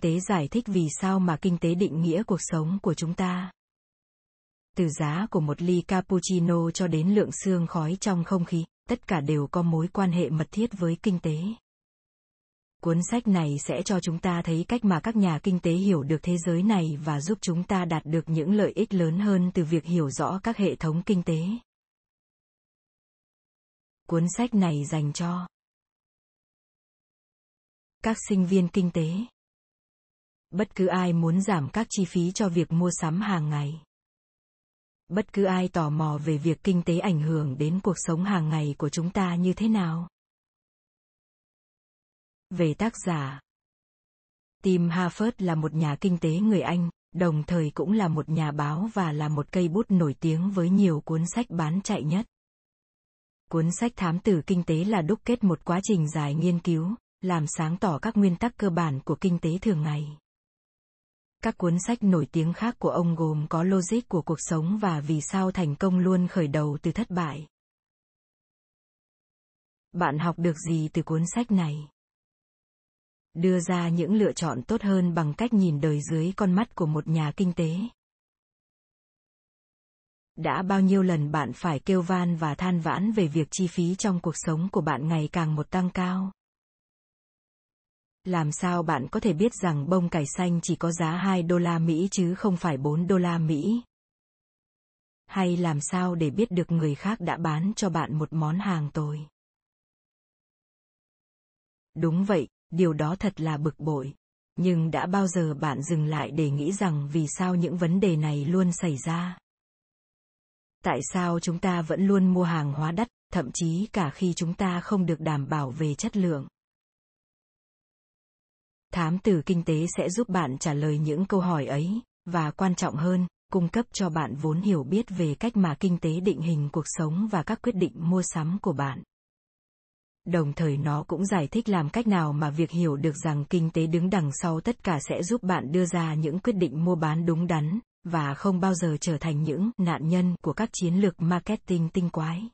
tế giải thích vì sao mà kinh tế định nghĩa cuộc sống của chúng ta. Từ giá của một ly cappuccino cho đến lượng xương khói trong không khí, tất cả đều có mối quan hệ mật thiết với kinh tế. Cuốn sách này sẽ cho chúng ta thấy cách mà các nhà kinh tế hiểu được thế giới này và giúp chúng ta đạt được những lợi ích lớn hơn từ việc hiểu rõ các hệ thống kinh tế. Cuốn sách này dành cho các sinh viên kinh tế. Bất cứ ai muốn giảm các chi phí cho việc mua sắm hàng ngày. Bất cứ ai tò mò về việc kinh tế ảnh hưởng đến cuộc sống hàng ngày của chúng ta như thế nào. Về tác giả Tim Harford là một nhà kinh tế người Anh, đồng thời cũng là một nhà báo và là một cây bút nổi tiếng với nhiều cuốn sách bán chạy nhất. Cuốn sách Thám tử kinh tế là đúc kết một quá trình dài nghiên cứu, làm sáng tỏ các nguyên tắc cơ bản của kinh tế thường ngày. Các cuốn sách nổi tiếng khác của ông gồm có Logic của cuộc sống và Vì sao thành công luôn khởi đầu từ thất bại. Bạn học được gì từ cuốn sách này? Đưa ra những lựa chọn tốt hơn bằng cách nhìn đời dưới con mắt của một nhà kinh tế. Đã bao nhiêu lần bạn phải kêu van và than vãn về việc chi phí trong cuộc sống của bạn ngày càng một tăng cao? Làm sao bạn có thể biết rằng bông cải xanh chỉ có giá 2 đô la Mỹ chứ không phải 4 đô la Mỹ? Hay làm sao để biết được người khác đã bán cho bạn một món hàng tồi? Đúng vậy, điều đó thật là bực bội. Nhưng đã bao giờ bạn dừng lại để nghĩ rằng vì sao những vấn đề này luôn xảy ra? Tại sao chúng ta vẫn luôn mua hàng hóa đắt, thậm chí cả khi chúng ta không được đảm bảo về chất lượng? Thám tử kinh tế sẽ giúp bạn trả lời những câu hỏi ấy, và quan trọng hơn, cung cấp cho bạn vốn hiểu biết về cách mà kinh tế định hình cuộc sống và các quyết định mua sắm của bạn. Đồng thời nó cũng giải thích làm cách nào mà việc hiểu được rằng kinh tế đứng đằng sau tất cả sẽ giúp bạn đưa ra những quyết định mua bán đúng đắn và không bao giờ trở thành những nạn nhân của các chiến lược marketing tinh quái.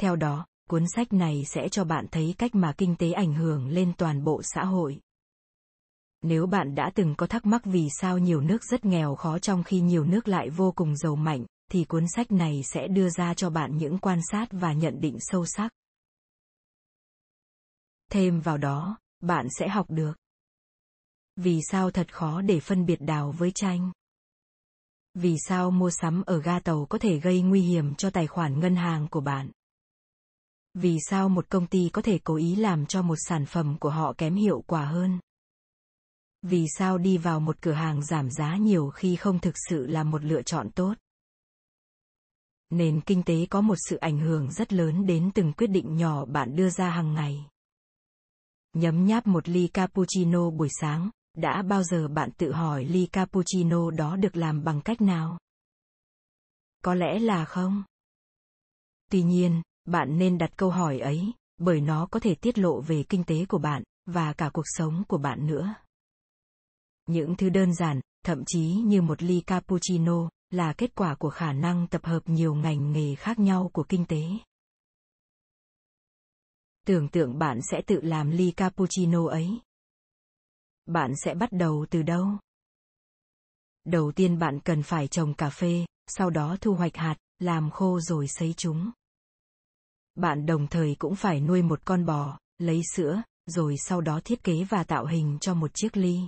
Theo đó, cuốn sách này sẽ cho bạn thấy cách mà kinh tế ảnh hưởng lên toàn bộ xã hội. Nếu bạn đã từng có thắc mắc vì sao nhiều nước rất nghèo khó trong khi nhiều nước lại vô cùng giàu mạnh thì cuốn sách này sẽ đưa ra cho bạn những quan sát và nhận định sâu sắc. Thêm vào đó bạn sẽ học được vì sao thật khó để phân biệt đào với chanh, vì sao mua sắm ở ga tàu có thể gây nguy hiểm cho tài khoản ngân hàng của bạn? Vì sao một công ty có thể cố ý làm cho một sản phẩm của họ kém hiệu quả hơn? Vì sao đi vào một cửa hàng giảm giá nhiều khi không thực sự là một lựa chọn tốt? Nền kinh tế có một sự ảnh hưởng rất lớn đến từng quyết định nhỏ bạn đưa ra hàng ngày. Nhấm nháp một ly cappuccino buổi sáng, đã bao giờ bạn tự hỏi ly cappuccino đó được làm bằng cách nào? Có lẽ là không. Tuy nhiên, bạn nên đặt câu hỏi ấy, bởi nó có thể tiết lộ về kinh tế của bạn và cả cuộc sống của bạn nữa. Những thứ đơn giản, thậm chí như một ly cappuccino, là kết quả của khả năng tập hợp nhiều ngành nghề khác nhau của kinh tế. Tưởng tượng bạn sẽ tự làm ly cappuccino ấy. Bạn sẽ bắt đầu từ đâu? Đầu tiên bạn cần phải trồng cà phê, sau đó thu hoạch hạt, làm khô rồi sấy chúng bạn đồng thời cũng phải nuôi một con bò, lấy sữa, rồi sau đó thiết kế và tạo hình cho một chiếc ly.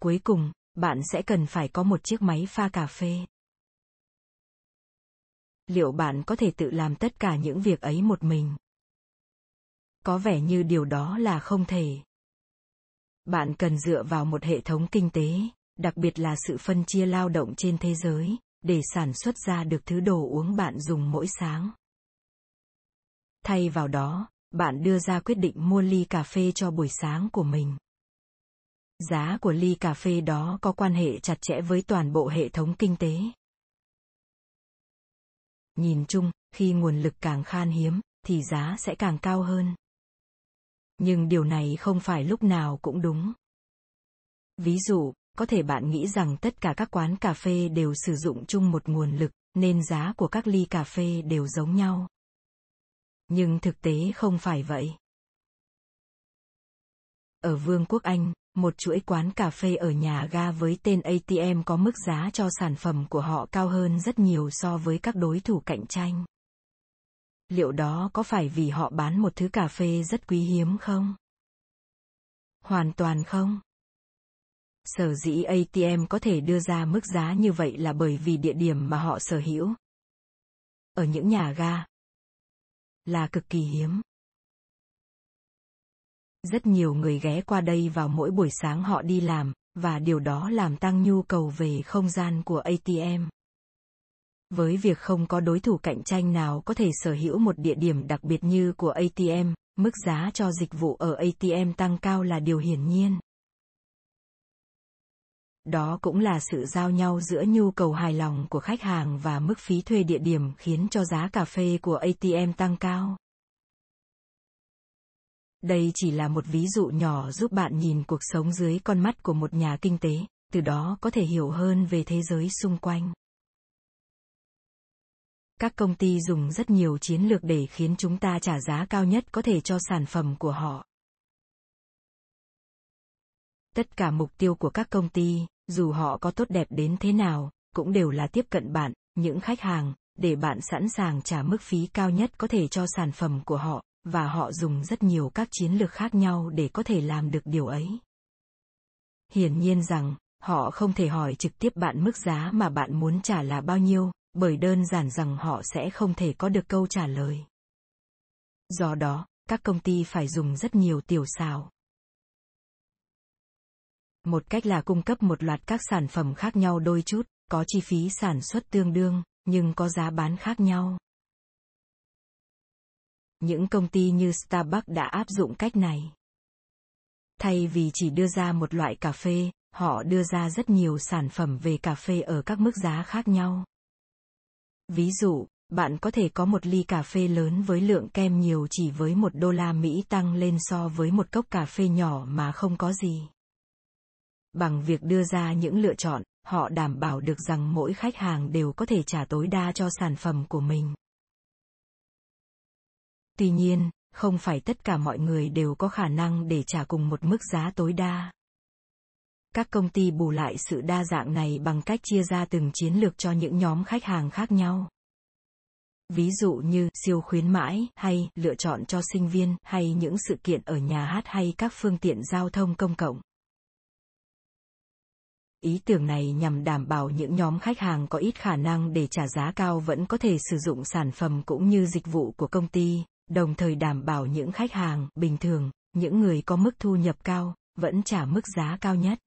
Cuối cùng, bạn sẽ cần phải có một chiếc máy pha cà phê. Liệu bạn có thể tự làm tất cả những việc ấy một mình? Có vẻ như điều đó là không thể. Bạn cần dựa vào một hệ thống kinh tế, đặc biệt là sự phân chia lao động trên thế giới, để sản xuất ra được thứ đồ uống bạn dùng mỗi sáng. Thay vào đó, bạn đưa ra quyết định mua ly cà phê cho buổi sáng của mình. Giá của ly cà phê đó có quan hệ chặt chẽ với toàn bộ hệ thống kinh tế. Nhìn chung, khi nguồn lực càng khan hiếm, thì giá sẽ càng cao hơn. Nhưng điều này không phải lúc nào cũng đúng. Ví dụ, có thể bạn nghĩ rằng tất cả các quán cà phê đều sử dụng chung một nguồn lực, nên giá của các ly cà phê đều giống nhau nhưng thực tế không phải vậy Ở Vương quốc Anh, một chuỗi quán cà phê ở nhà ga với tên ATM có mức giá cho sản phẩm của họ cao hơn rất nhiều so với các đối thủ cạnh tranh. Liệu đó có phải vì họ bán một thứ cà phê rất quý hiếm không? Hoàn toàn không. Sở dĩ ATM có thể đưa ra mức giá như vậy là bởi vì địa điểm mà họ sở hữu. Ở những nhà ga. Là cực kỳ hiếm. Rất nhiều người ghé qua đây vào mỗi buổi sáng họ đi làm, và điều đó làm tăng nhu cầu về không gian của ATM. Với việc không có đối thủ cạnh tranh nào có thể sở hữu một địa điểm đặc biệt như của ATM, mức giá cho dịch vụ ở ATM tăng cao là điều hiển nhiên. Đó cũng là sự giao nhau giữa nhu cầu hài lòng của khách hàng và mức phí thuê địa điểm khiến cho giá cà phê của ATM tăng cao. Đây chỉ là một ví dụ nhỏ giúp bạn nhìn cuộc sống dưới con mắt của một nhà kinh tế, từ đó có thể hiểu hơn về thế giới xung quanh. Các công ty dùng rất nhiều chiến lược để khiến chúng ta trả giá cao nhất có thể cho sản phẩm của họ. Tất cả mục tiêu của các công ty, dù họ có tốt đẹp đến thế nào, cũng đều là tiếp cận bạn, những khách hàng, để bạn sẵn sàng trả mức phí cao nhất có thể cho sản phẩm của họ, và họ dùng rất nhiều các chiến lược khác nhau để có thể làm được điều ấy. Hiển nhiên rằng, họ không thể hỏi trực tiếp bạn mức giá mà bạn muốn trả là bao nhiêu, bởi đơn giản rằng họ sẽ không thể có được câu trả lời. Do đó, các công ty phải dùng rất nhiều tiểu xào. Một cách là cung cấp một loạt các sản phẩm khác nhau đôi chút, có chi phí sản xuất tương đương, nhưng có giá bán khác nhau. Những công ty như Starbucks đã áp dụng cách này. Thay vì chỉ đưa ra một loại cà phê, họ đưa ra rất nhiều sản phẩm về cà phê ở các mức giá khác nhau. Ví dụ, bạn có thể có một ly cà phê lớn với lượng kem nhiều chỉ với một đô la Mỹ tăng lên so với một cốc cà phê nhỏ mà không có gì. Bằng việc đưa ra những lựa chọn, họ đảm bảo được rằng mỗi khách hàng đều có thể trả tối đa cho sản phẩm của mình. Tuy nhiên, không phải tất cả mọi người đều có khả năng để trả cùng một mức giá tối đa. Các công ty bù lại sự đa dạng này bằng cách chia ra từng chiến lược cho những nhóm khách hàng khác nhau. Ví dụ như siêu khuyến mãi hay lựa chọn cho sinh viên hay những sự kiện ở nhà hát hay các phương tiện giao thông công cộng. Ý tưởng này nhằm đảm bảo những nhóm khách hàng có ít khả năng để trả giá cao vẫn có thể sử dụng sản phẩm cũng như dịch vụ của công ty, đồng thời đảm bảo những khách hàng bình thường, những người có mức thu nhập cao, vẫn trả mức giá cao nhất.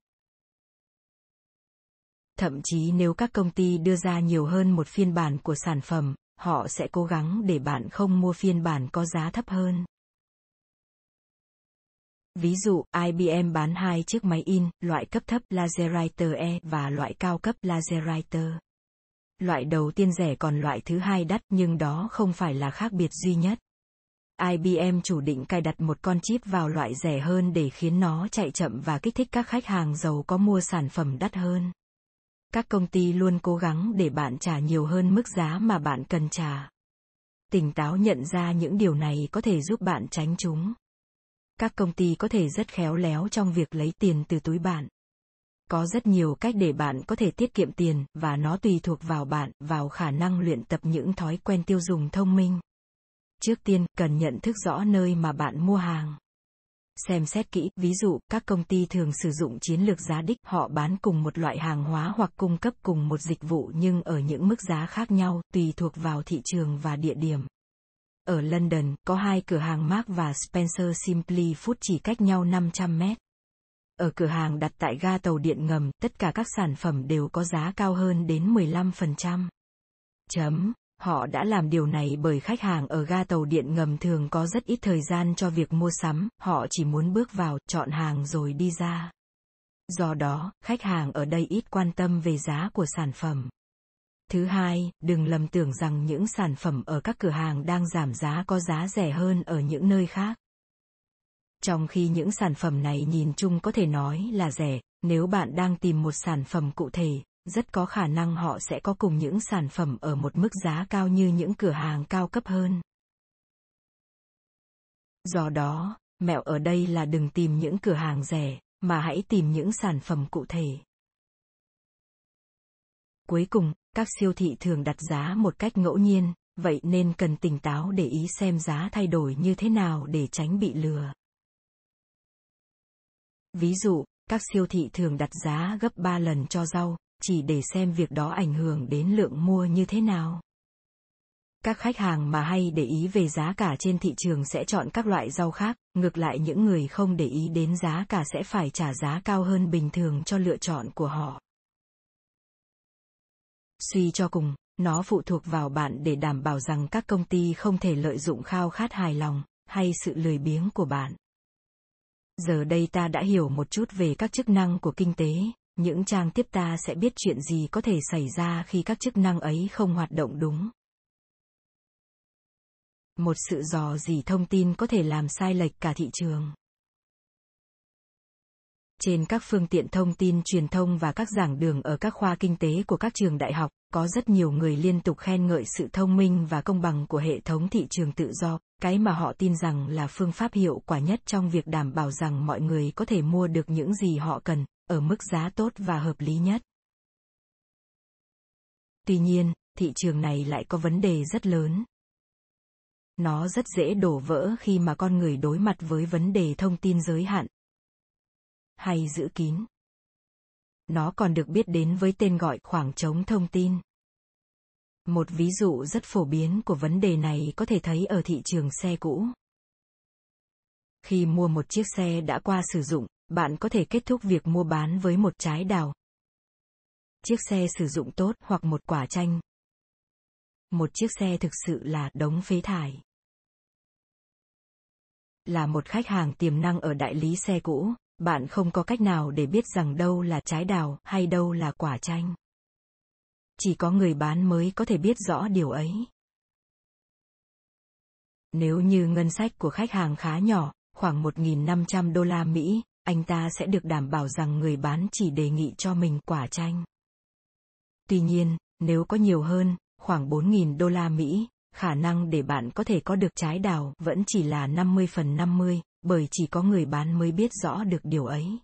Thậm chí nếu các công ty đưa ra nhiều hơn một phiên bản của sản phẩm, họ sẽ cố gắng để bạn không mua phiên bản có giá thấp hơn. Ví dụ, IBM bán hai chiếc máy in, loại cấp thấp LaserWriter E và loại cao cấp LaserWriter. Loại đầu tiên rẻ còn loại thứ hai đắt nhưng đó không phải là khác biệt duy nhất. IBM chủ định cài đặt một con chip vào loại rẻ hơn để khiến nó chạy chậm và kích thích các khách hàng giàu có mua sản phẩm đắt hơn. Các công ty luôn cố gắng để bạn trả nhiều hơn mức giá mà bạn cần trả. Tỉnh táo nhận ra những điều này có thể giúp bạn tránh chúng. Các công ty có thể rất khéo léo trong việc lấy tiền từ túi bạn. Có rất nhiều cách để bạn có thể tiết kiệm tiền và nó tùy thuộc vào bạn, vào khả năng luyện tập những thói quen tiêu dùng thông minh. Trước tiên, cần nhận thức rõ nơi mà bạn mua hàng. Xem xét kỹ, ví dụ, các công ty thường sử dụng chiến lược giá đích, họ bán cùng một loại hàng hóa hoặc cung cấp cùng một dịch vụ nhưng ở những mức giá khác nhau, tùy thuộc vào thị trường và địa điểm. Ở London, có hai cửa hàng Mark và Spencer Simply Food chỉ cách nhau 500 mét. Ở cửa hàng đặt tại ga tàu điện ngầm, tất cả các sản phẩm đều có giá cao hơn đến 15%. Chấm. Họ đã làm điều này bởi khách hàng ở ga tàu điện ngầm thường có rất ít thời gian cho việc mua sắm, họ chỉ muốn bước vào, chọn hàng rồi đi ra. Do đó, khách hàng ở đây ít quan tâm về giá của sản phẩm. Thứ hai, đừng lầm tưởng rằng những sản phẩm ở các cửa hàng đang giảm giá có giá rẻ hơn ở những nơi khác. Trong khi những sản phẩm này nhìn chung có thể nói là rẻ, nếu bạn đang tìm một sản phẩm cụ thể, rất có khả năng họ sẽ có cùng những sản phẩm ở một mức giá cao như những cửa hàng cao cấp hơn. Do đó, mẹo ở đây là đừng tìm những cửa hàng rẻ, mà hãy tìm những sản phẩm cụ thể. Cuối cùng, các siêu thị thường đặt giá một cách ngẫu nhiên, vậy nên cần tỉnh táo để ý xem giá thay đổi như thế nào để tránh bị lừa. Ví dụ, các siêu thị thường đặt giá gấp 3 lần cho rau, chỉ để xem việc đó ảnh hưởng đến lượng mua như thế nào. Các khách hàng mà hay để ý về giá cả trên thị trường sẽ chọn các loại rau khác, ngược lại những người không để ý đến giá cả sẽ phải trả giá cao hơn bình thường cho lựa chọn của họ. Suy cho cùng, nó phụ thuộc vào bạn để đảm bảo rằng các công ty không thể lợi dụng khao khát hài lòng hay sự lười biếng của bạn. Giờ đây ta đã hiểu một chút về các chức năng của kinh tế, những trang tiếp ta sẽ biết chuyện gì có thể xảy ra khi các chức năng ấy không hoạt động đúng. Một sự dò dỉ thông tin có thể làm sai lệch cả thị trường trên các phương tiện thông tin truyền thông và các giảng đường ở các khoa kinh tế của các trường đại học, có rất nhiều người liên tục khen ngợi sự thông minh và công bằng của hệ thống thị trường tự do. Cái mà họ tin rằng là phương pháp hiệu quả nhất trong việc đảm bảo rằng mọi người có thể mua được những gì họ cần, ở mức giá tốt và hợp lý nhất. Tuy nhiên, thị trường này lại có vấn đề rất lớn. Nó rất dễ đổ vỡ khi mà con người đối mặt với vấn đề thông tin giới hạn hay giữ kín. Nó còn được biết đến với tên gọi khoảng trống thông tin. Một ví dụ rất phổ biến của vấn đề này có thể thấy ở thị trường xe cũ. Khi mua một chiếc xe đã qua sử dụng bạn có thể kết thúc việc mua bán với một trái đào. Chiếc xe sử dụng tốt hoặc một quả chanh. Một chiếc xe thực sự là đống phế thải. Là một khách hàng tiềm năng ở đại lý xe cũ, bạn không có cách nào để biết rằng đâu là trái đào hay đâu là quả chanh. Chỉ có người bán mới có thể biết rõ điều ấy. Nếu như ngân sách của khách hàng khá nhỏ, khoảng 1.500 đô la Mỹ, anh ta sẽ được đảm bảo rằng người bán chỉ đề nghị cho mình quả chanh. Tuy nhiên, nếu có nhiều hơn, khoảng 4.000 đô la Mỹ, khả năng để bạn có thể có được trái đào vẫn chỉ là 50 phần 50, bởi chỉ có người bán mới biết rõ được điều ấy.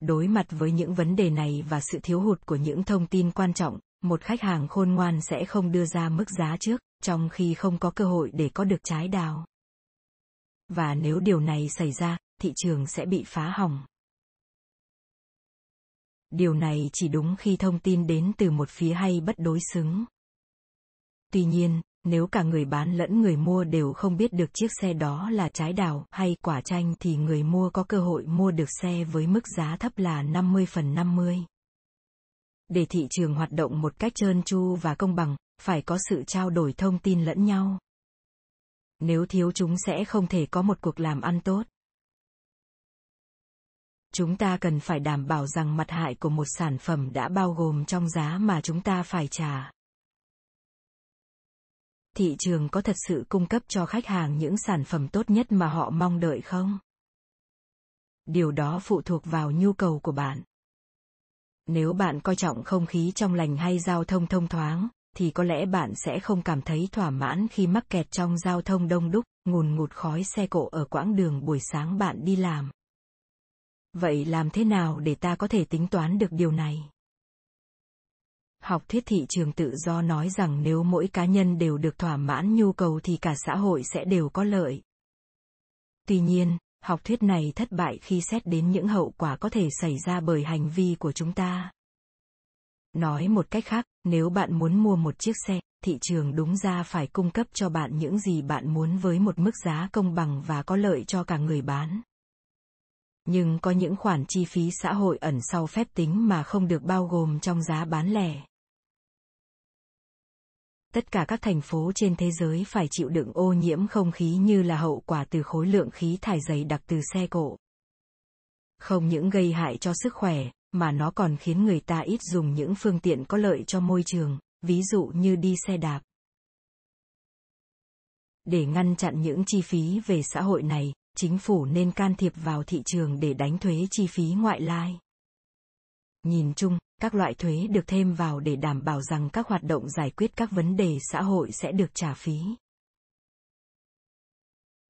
Đối mặt với những vấn đề này và sự thiếu hụt của những thông tin quan trọng, một khách hàng khôn ngoan sẽ không đưa ra mức giá trước, trong khi không có cơ hội để có được trái đào. Và nếu điều này xảy ra, thị trường sẽ bị phá hỏng. Điều này chỉ đúng khi thông tin đến từ một phía hay bất đối xứng. Tuy nhiên, nếu cả người bán lẫn người mua đều không biết được chiếc xe đó là trái đào hay quả chanh thì người mua có cơ hội mua được xe với mức giá thấp là 50 phần 50. Để thị trường hoạt động một cách trơn tru và công bằng, phải có sự trao đổi thông tin lẫn nhau. Nếu thiếu chúng sẽ không thể có một cuộc làm ăn tốt. Chúng ta cần phải đảm bảo rằng mặt hại của một sản phẩm đã bao gồm trong giá mà chúng ta phải trả thị trường có thật sự cung cấp cho khách hàng những sản phẩm tốt nhất mà họ mong đợi không? Điều đó phụ thuộc vào nhu cầu của bạn. Nếu bạn coi trọng không khí trong lành hay giao thông thông thoáng, thì có lẽ bạn sẽ không cảm thấy thỏa mãn khi mắc kẹt trong giao thông đông đúc, ngùn ngụt khói xe cộ ở quãng đường buổi sáng bạn đi làm. Vậy làm thế nào để ta có thể tính toán được điều này? Học thuyết thị trường tự do nói rằng nếu mỗi cá nhân đều được thỏa mãn nhu cầu thì cả xã hội sẽ đều có lợi. Tuy nhiên, học thuyết này thất bại khi xét đến những hậu quả có thể xảy ra bởi hành vi của chúng ta. Nói một cách khác, nếu bạn muốn mua một chiếc xe, thị trường đúng ra phải cung cấp cho bạn những gì bạn muốn với một mức giá công bằng và có lợi cho cả người bán. Nhưng có những khoản chi phí xã hội ẩn sau phép tính mà không được bao gồm trong giá bán lẻ tất cả các thành phố trên thế giới phải chịu đựng ô nhiễm không khí như là hậu quả từ khối lượng khí thải dày đặc từ xe cộ. Không những gây hại cho sức khỏe, mà nó còn khiến người ta ít dùng những phương tiện có lợi cho môi trường, ví dụ như đi xe đạp. Để ngăn chặn những chi phí về xã hội này, chính phủ nên can thiệp vào thị trường để đánh thuế chi phí ngoại lai. Nhìn chung, các loại thuế được thêm vào để đảm bảo rằng các hoạt động giải quyết các vấn đề xã hội sẽ được trả phí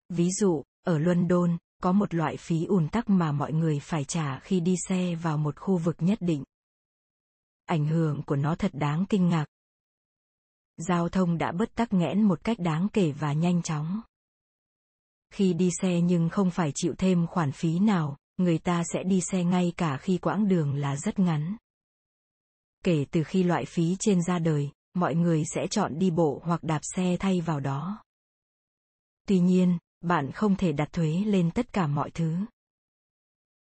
Ví dụ, ở London, có một loại phí ùn tắc mà mọi người phải trả khi đi xe vào một khu vực nhất định. Ảnh hưởng của nó thật đáng kinh ngạc. Giao thông đã bớt tắc nghẽn một cách đáng kể và nhanh chóng. Khi đi xe nhưng không phải chịu thêm khoản phí nào, người ta sẽ đi xe ngay cả khi quãng đường là rất ngắn. Kể từ khi loại phí trên ra đời, mọi người sẽ chọn đi bộ hoặc đạp xe thay vào đó. Tuy nhiên, bạn không thể đặt thuế lên tất cả mọi thứ.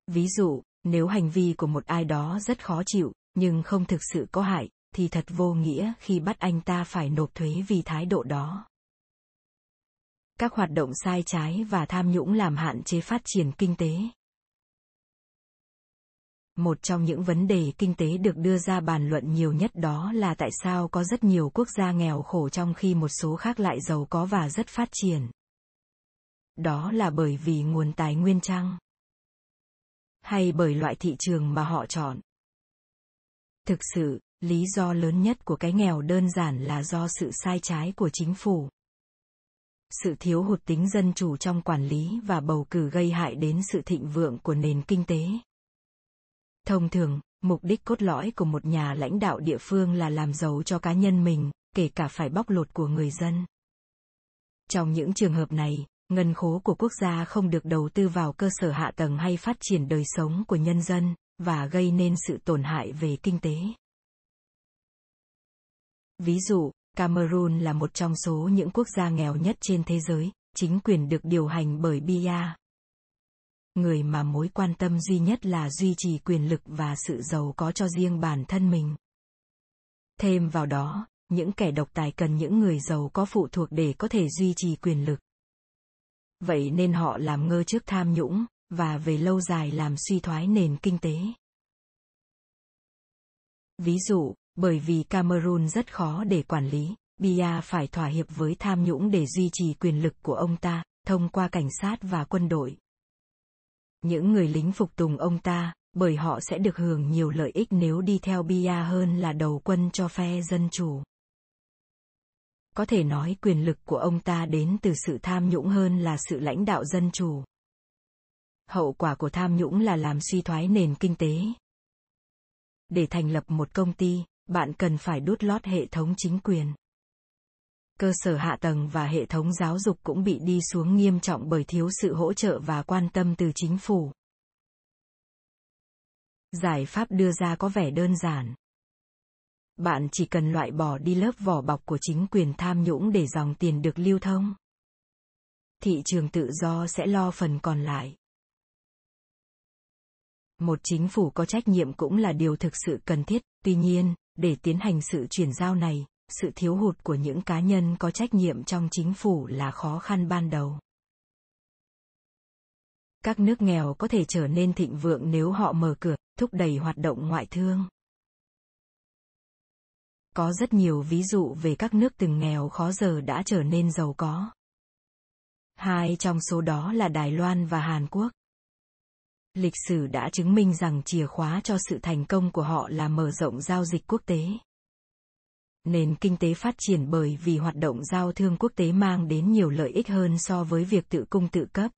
Ví dụ, nếu hành vi của một ai đó rất khó chịu, nhưng không thực sự có hại, thì thật vô nghĩa khi bắt anh ta phải nộp thuế vì thái độ đó. Các hoạt động sai trái và tham nhũng làm hạn chế phát triển kinh tế. Một trong những vấn đề kinh tế được đưa ra bàn luận nhiều nhất đó là tại sao có rất nhiều quốc gia nghèo khổ trong khi một số khác lại giàu có và rất phát triển. Đó là bởi vì nguồn tài nguyên chăng hay bởi loại thị trường mà họ chọn. Thực sự, lý do lớn nhất của cái nghèo đơn giản là do sự sai trái của chính phủ. Sự thiếu hụt tính dân chủ trong quản lý và bầu cử gây hại đến sự thịnh vượng của nền kinh tế thông thường, mục đích cốt lõi của một nhà lãnh đạo địa phương là làm giàu cho cá nhân mình, kể cả phải bóc lột của người dân. Trong những trường hợp này, ngân khố của quốc gia không được đầu tư vào cơ sở hạ tầng hay phát triển đời sống của nhân dân, và gây nên sự tổn hại về kinh tế. Ví dụ, cameroon là một trong số những quốc gia nghèo nhất trên thế giới, chính quyền được điều hành bởi bia người mà mối quan tâm duy nhất là duy trì quyền lực và sự giàu có cho riêng bản thân mình. Thêm vào đó, những kẻ độc tài cần những người giàu có phụ thuộc để có thể duy trì quyền lực. Vậy nên họ làm ngơ trước tham nhũng, và về lâu dài làm suy thoái nền kinh tế. Ví dụ, bởi vì cameroon rất khó để quản lý, bia phải thỏa hiệp với tham nhũng để duy trì quyền lực của ông ta, thông qua cảnh sát và quân đội những người lính phục tùng ông ta, bởi họ sẽ được hưởng nhiều lợi ích nếu đi theo bia hơn là đầu quân cho phe dân chủ. Có thể nói quyền lực của ông ta đến từ sự tham nhũng hơn là sự lãnh đạo dân chủ. Hậu quả của tham nhũng là làm suy thoái nền kinh tế. Để thành lập một công ty, bạn cần phải đút lót hệ thống chính quyền cơ sở hạ tầng và hệ thống giáo dục cũng bị đi xuống nghiêm trọng bởi thiếu sự hỗ trợ và quan tâm từ chính phủ. Giải pháp đưa ra có vẻ đơn giản. Bạn chỉ cần loại bỏ đi lớp vỏ bọc của chính quyền tham nhũng để dòng tiền được lưu thông. Thị trường tự do sẽ lo phần còn lại. Một chính phủ có trách nhiệm cũng là điều thực sự cần thiết. Tuy nhiên, để tiến hành sự chuyển giao này sự thiếu hụt của những cá nhân có trách nhiệm trong chính phủ là khó khăn ban đầu các nước nghèo có thể trở nên thịnh vượng nếu họ mở cửa, thúc đẩy hoạt động ngoại thương có rất nhiều ví dụ về các nước từng nghèo khó giờ đã trở nên giàu có. Hai trong số đó là Đài Loan và Hàn Quốc. Lịch sử đã chứng minh rằng chìa khóa cho sự thành công của họ là mở rộng giao dịch quốc tế. Nền kinh tế phát triển bởi vì hoạt động giao thương quốc tế mang đến nhiều lợi ích hơn so với việc tự cung tự cấp.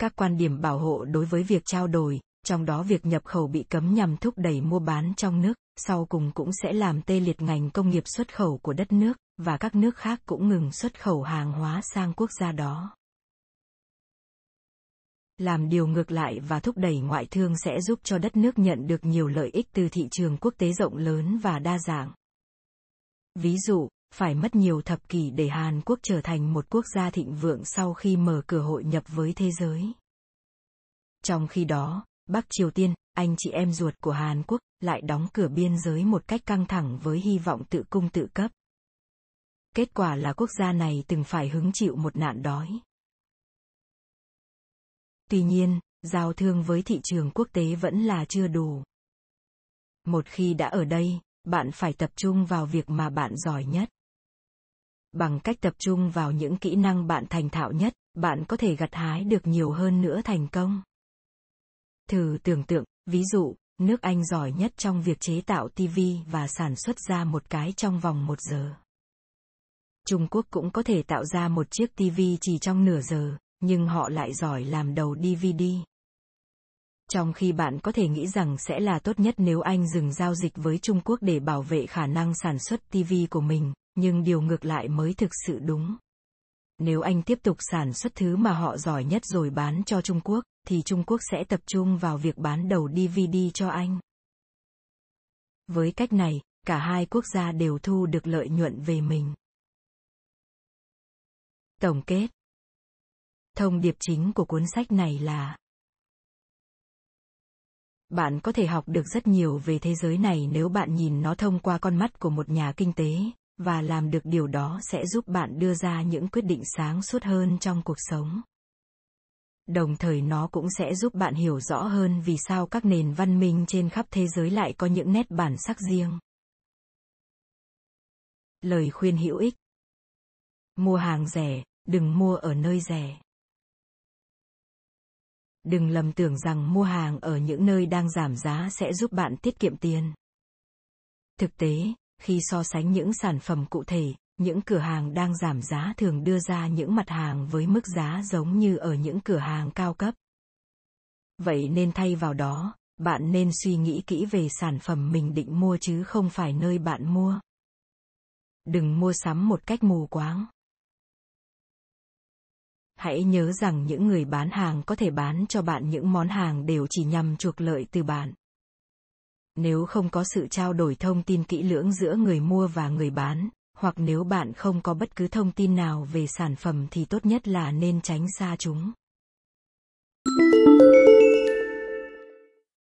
Các quan điểm bảo hộ đối với việc trao đổi, trong đó việc nhập khẩu bị cấm nhằm thúc đẩy mua bán trong nước, sau cùng cũng sẽ làm tê liệt ngành công nghiệp xuất khẩu của đất nước, và các nước khác cũng ngừng xuất khẩu hàng hóa sang quốc gia đó. Làm điều ngược lại và thúc đẩy ngoại thương sẽ giúp cho đất nước nhận được nhiều lợi ích từ thị trường quốc tế rộng lớn và đa dạng. Ví dụ, phải mất nhiều thập kỷ để Hàn Quốc trở thành một quốc gia thịnh vượng sau khi mở cửa hội nhập với thế giới. Trong khi đó, Bắc Triều Tiên, anh chị em ruột của Hàn Quốc, lại đóng cửa biên giới một cách căng thẳng với hy vọng tự cung tự cấp. Kết quả là quốc gia này từng phải hứng chịu một nạn đói. Tuy nhiên, giao thương với thị trường quốc tế vẫn là chưa đủ. Một khi đã ở đây, bạn phải tập trung vào việc mà bạn giỏi nhất. Bằng cách tập trung vào những kỹ năng bạn thành thạo nhất, bạn có thể gặt hái được nhiều hơn nữa thành công. Thử tưởng tượng, ví dụ, nước Anh giỏi nhất trong việc chế tạo TV và sản xuất ra một cái trong vòng một giờ. Trung Quốc cũng có thể tạo ra một chiếc TV chỉ trong nửa giờ, nhưng họ lại giỏi làm đầu DVD. Trong khi bạn có thể nghĩ rằng sẽ là tốt nhất nếu anh dừng giao dịch với Trung Quốc để bảo vệ khả năng sản xuất TV của mình, nhưng điều ngược lại mới thực sự đúng. Nếu anh tiếp tục sản xuất thứ mà họ giỏi nhất rồi bán cho Trung Quốc, thì Trung Quốc sẽ tập trung vào việc bán đầu DVD cho anh. Với cách này, cả hai quốc gia đều thu được lợi nhuận về mình. Tổng kết Thông điệp chính của cuốn sách này là Bạn có thể học được rất nhiều về thế giới này nếu bạn nhìn nó thông qua con mắt của một nhà kinh tế, và làm được điều đó sẽ giúp bạn đưa ra những quyết định sáng suốt hơn trong cuộc sống. Đồng thời nó cũng sẽ giúp bạn hiểu rõ hơn vì sao các nền văn minh trên khắp thế giới lại có những nét bản sắc riêng. Lời khuyên hữu ích. Mua hàng rẻ đừng mua ở nơi rẻ đừng lầm tưởng rằng mua hàng ở những nơi đang giảm giá sẽ giúp bạn tiết kiệm tiền. Thực tế, khi so sánh những sản phẩm cụ thể, những cửa hàng đang giảm giá thường đưa ra những mặt hàng với mức giá giống như ở những cửa hàng cao cấp. Vậy nên thay vào đó, bạn nên suy nghĩ kỹ về sản phẩm mình định mua chứ không phải nơi bạn mua. Đừng mua sắm một cách mù quáng hãy nhớ rằng những người bán hàng có thể bán cho bạn những món hàng đều chỉ nhằm chuộc lợi từ bạn nếu không có sự trao đổi thông tin kỹ lưỡng giữa người mua và người bán, hoặc nếu bạn không có bất cứ thông tin nào về sản phẩm thì tốt nhất là nên tránh xa chúng.